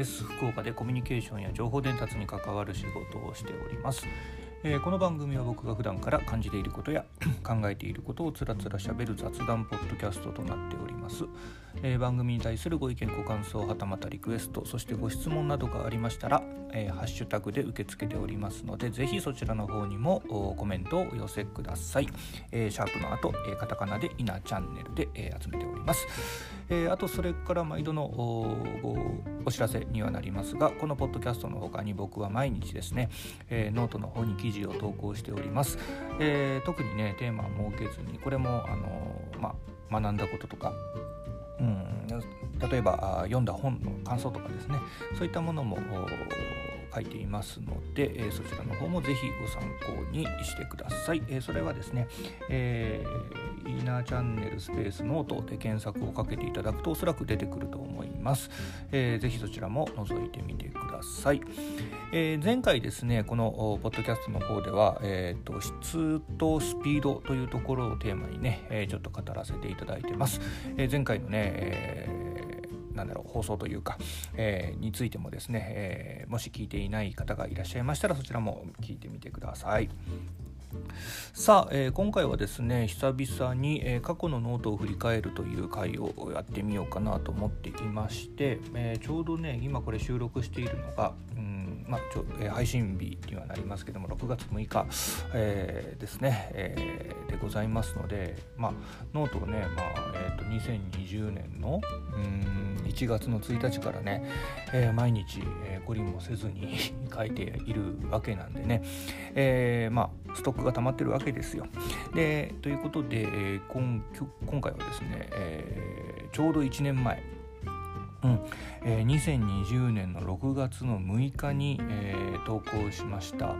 です。福岡でコミュニケーションや情報伝達に関わる仕事をしております。えー、この番組は僕が普段から感じていることや 考えていることをつらつらしゃべる雑談ポッドキャストとなっております、えー、番組に対するご意見ご感想はたまたリクエストそしてご質問などがありましたら、えー、ハッシュタグで受け付けておりますのでぜひそちらの方にもコメントをお寄せください、えシャープの後、えカタカナで「イナチャンネルで」え集めております、えあとそれから毎度のお知らせにはなりますがこのポッドキャストの他に僕は毎日ですね、えノートの方に記事事を投稿しております、えー、特にねテーマを設けずにこれもあの、まあ、学んだこととかうん例えば読んだ本の感想とかですねそういったものも書いていますので、え、そちらの方も是非ご参考にしてください。え、それはですね、えー、イーナーチャンネルスペースノートで検索をかけていただくとおそらく出てくると思います。えー、ぜひそちらも覗いてみてください。えー、前回ですね、このポッドキャストの方では、えーと、質とスピードというところをテーマにね、えー、ちょっと語らせていただいてます。えー、前回のね、えーなんだろう放送というか、えー、についてもですね、えー、もし聞いていない方がいらっしゃいましたらそちらも聞いてみてください。さあ、えー、今回はですね久々に、えー、過去のノートを振り返るという回をやってみようかなと思っていまして、えー、ちょうどね今これ収録しているのが、うんまあちょえ配信日にはなりますけども6月6日、えですね、えでございますので、まあ、ノートをね、まあえーと、2020年のうん1月の1日からね、え毎日、えー、懲りもせずに 書いているわけなんでね、えまあ、ストックが溜まってるわけですよ。でということで、え今今回はですね、えちょうど1年前うんえー、2020年の6月の6日に、えー、投稿しました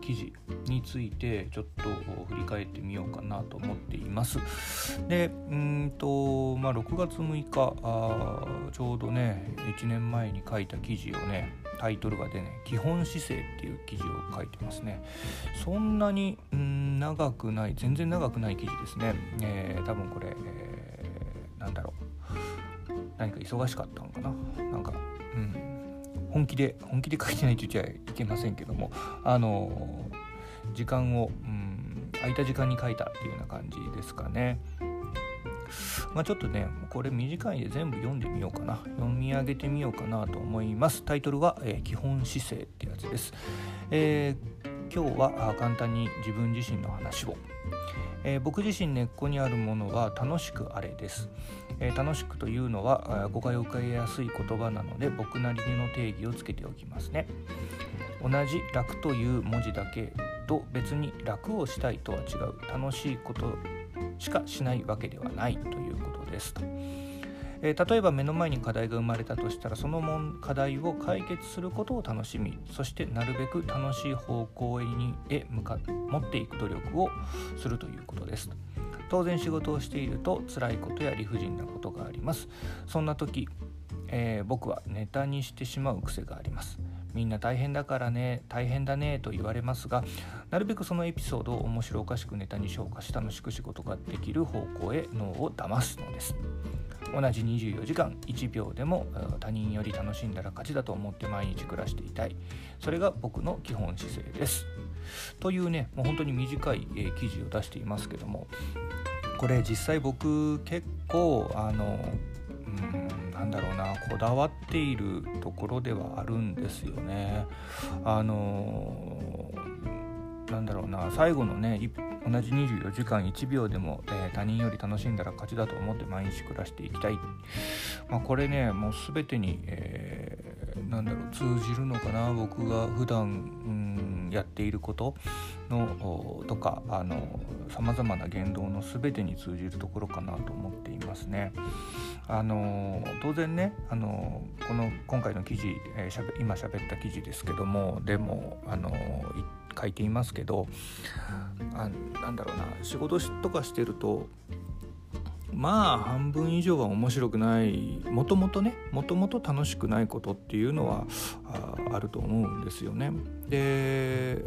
記事についてちょっと振り返ってみようかなと思っています。でうんと、まあ、6月6日ちょうどね1年前に書いた記事をねタイトルがでね「基本姿勢」っていう記事を書いてますね。そんなにん長くない全然長くない記事ですね。えー、多分これ、えー、なんだろう何か忙しかったのかななんかうん本気で本気で書いてないと言っちゃいけませんけどもあの時間を、うん、空いた時間に書いたっていうような感じですかね。まあ、ちょっとねこれ短いんで全部読んでみようかな。読み上げてみようかなと思います。タイトルは、えー、基本姿勢ってやつです、えー、今日は簡単に自分自身の話を。えー、僕自身根っこにあるものは楽しくあれです、えー、楽しくというのは誤解を受けやすい言葉なので僕なりの定義をつけておきますね。同じ楽という文字だけと別に楽をしたいとは違う。楽しいことしかしないわけではないということです。と。えー、例えば目の前に課題が生まれたとしたらその課題を解決することを楽しみそしてなるべく楽しい方向にへ向か持っていく努力をするということです。当然仕事をしていると辛いことや理不尽なことがあります。そんな時、えー、僕はネタにしてしまう癖があります。みんな大変だからね大変だねと言われますがなるべくそのエピソードを面白おかしくネタに消化し楽しく仕事ができる方向へ脳を騙すのです。同じ24時間1秒でも他人より楽しんだら勝ちだと思って毎日暮らしていたい。それが僕の基本姿勢です。というねもう本当に短い、え記事を出していますけどもこれ実際僕結構あのうんなんだろうなこだわっているところではあるんですよね。あのなんだろうな最後のね同じ24時間1秒でも、えー、他人より楽しんだら勝ちだと思って毎日暮らしていきたい、まあ、これねもう全てに、えー、なんだろう通じるのかな僕が普段うんやっていることのとかさまざまな言動の全てに通じるところかなと思っていますね。あの当然ねあのこの今回の記事、えー、しゃべ今喋った記事ですけどもでもあの書いていますけどあなんだろうな仕事とかしてるとまあ半分以上は面白くないもともとねもともと楽しくないことっていうのはああると思うんですよね。で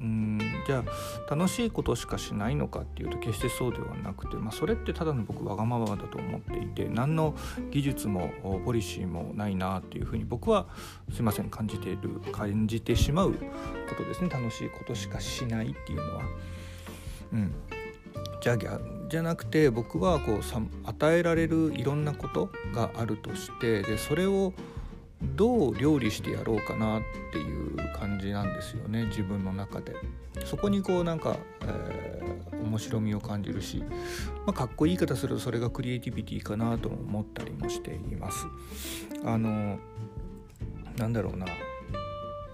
うんじゃあ楽しいことしかしないのかっていうと決してそうではなくて、まあ、それってただの僕わがままだと思っていて何の技術もポリシーもないなっていうふうに僕はすいません感じている感じてしまうことですね楽しいことしかしないっていうのは。うん、じゃあじゃなくて僕はこうさ与えられるいろんなことがあるとしてでそれをどう料理してやろうかなっていう感じなんですよね自分の中で。そこにこうなんか、えー、面白みを感じるし、まあ、かっこいい言い方するとそれがクリエイティビティかなと思ったりもしています。あのなんだろうな。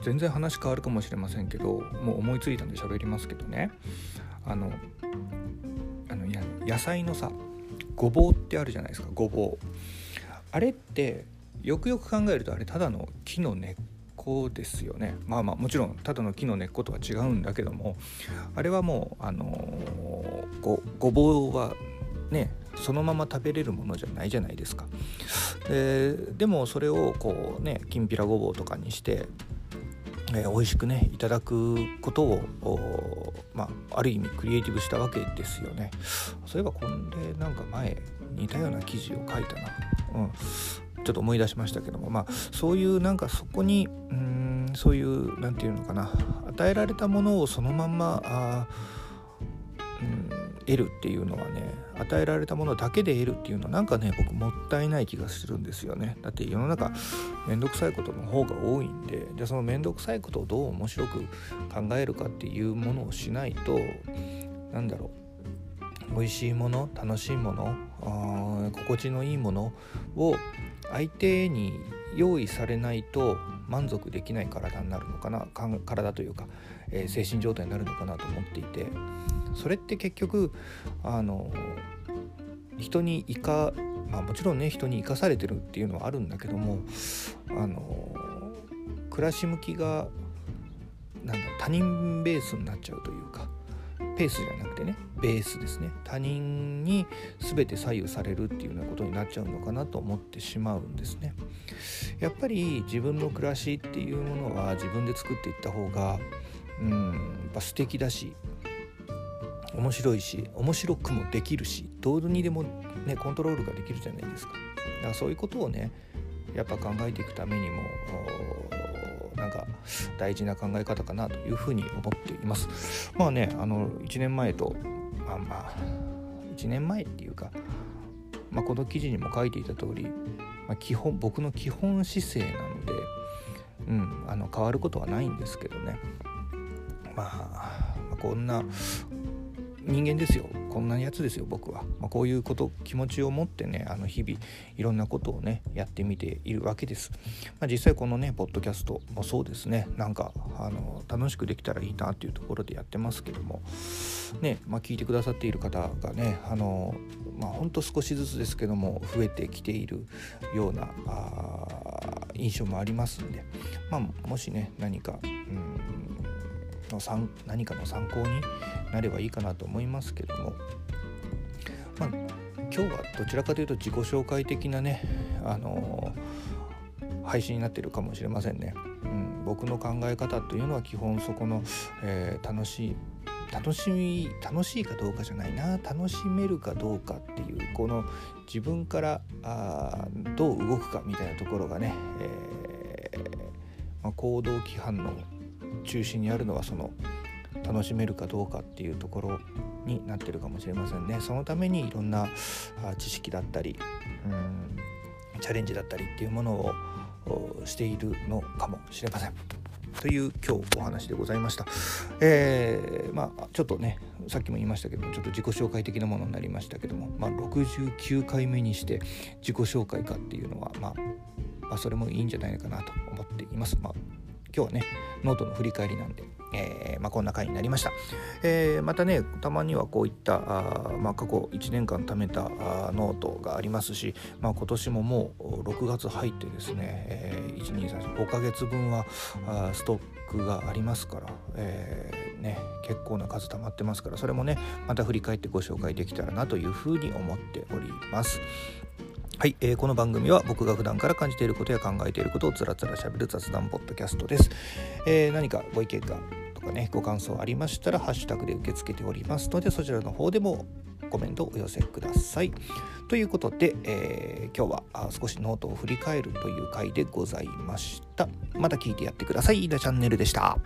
全然話変わるかもしれませんけどもう思いついたんで喋りますけどね。あの野菜のさごぼうってあるじゃないですかごぼうあれってよくよく考えるとあれただの木の根っこですよねまあまあもちろんただの木の根っことは違うんだけどもあれはもうあのー、ごごぼうはねそのまま食べれるものじゃないじゃないですか。ででもそれをこうねきんぴらごぼうとかにしてえー、美味しくねいただくことをまあ、ある意味クリエイティブしたわけですよね。そういえばこれなんか前似たような記事を書いたな、うん、ちょっと思い出しましたけども。まあそういうなんかそこにうんそういう何て言うのかな。与えられたものをそのまんまあ、うん、得るっていうのはね与えられたものだけで得るっていうのはなんかね僕もったいない気がするんですよね。だって世の中めんどくさいことの方が多いんでじゃあそのめんどくさいことをどう面白く考えるかっていうものをしないと何だろう美味しいもの楽しいものあ心地のいいものを相手に用意されないと満足できない体になるのかな体というか、えー、精神状態になるのかなと思っていてそれって結局あの人に生かまあもちろんね人に生かされてるっていうのはあるんだけどもあの暮らし向きがなんだ他人ベースになっちゃうというかペースじゃなくてねベースですね。他人に全て左右されるっていうようなことになっちゃうのかなと思ってしまうんですね。やっぱり自分の暮らしっていうものは自分で作っていった方がうんやっぱ素敵だし面白いし面白くもできるしどうにでもねコントロールができるじゃないですか。だからそういうことをねやっぱ考えていくためにも大事な考え方かなというふうに思っています。まあねあの1年前とまあまあ1年前っていうか、まあ、この記事にも書いていた通り、まあ、基本僕の基本姿勢なので、うん、あの変わることはないんですけどね。まあ、まあ、こんな人間ですよ。こんなやつですよ僕は、まあ、こういうこと気持ちを持ってねあの日々いろんなことをねやってみているわけです、まあ、実際このねポッドキャストもそうですね。なんかあの楽しくできたらいいなっていうところでやってますけども。ね、まあ、聞いてくださっている方がねあのまあほんと少しずつですけども増えてきているようなあ印象もありますんで、まあ、もしね何かうんの参何かの参考になればいいかなと思いますけども、まあ、今日はどちらかというと自己紹介的なね、あのー、配信になってるかもしれませんね。うん、僕の考え方というのは基本そこの、えー、楽しい楽しみ楽しいかどうかじゃないな楽しめるかどうかっていうこの自分からあどう動くかみたいなところがね、えーまあ、行動規範の中心にあるのはその楽しめるかどうかっていうところになってるかもしれませんね。そのためにいろんな知識だったりうんチャレンジだったりっていうものをしているのかもしれません。という今日お話でございました。えー、まあちょっとねさっきも言いましたけどちょっと自己紹介的なものになりましたけども、まあ、69回目にして自己紹介かっていうのは、まあ、まあそれもいいんじゃないかなと思っています。まあ今日はねノートの振り返りなんで、えー、まあ、こんな回になりました、えー、またねたまにはこういったあ、まあ、過去1年間貯めたノートがありますし、まあ、今年ももう6月入ってですね、えー、1235ヶ月分はあストックがありますから、え、ね、結構な数溜まってますからそれもねまた振り返ってご紹介できたらなというふうに思っております。はい、えー、この番組は僕が普段から感じていることや考えていることをつらつらしゃべる雑談ポッドキャストです。えー、何かご意見がとかねご感想ありましたらハッシュタグで受け付けておりますのでそちらの方でもコメントをお寄せください。ということで、えー、今日は少しノートを振り返るという回でございました。また聞いてやってください。イダチャンネルでした。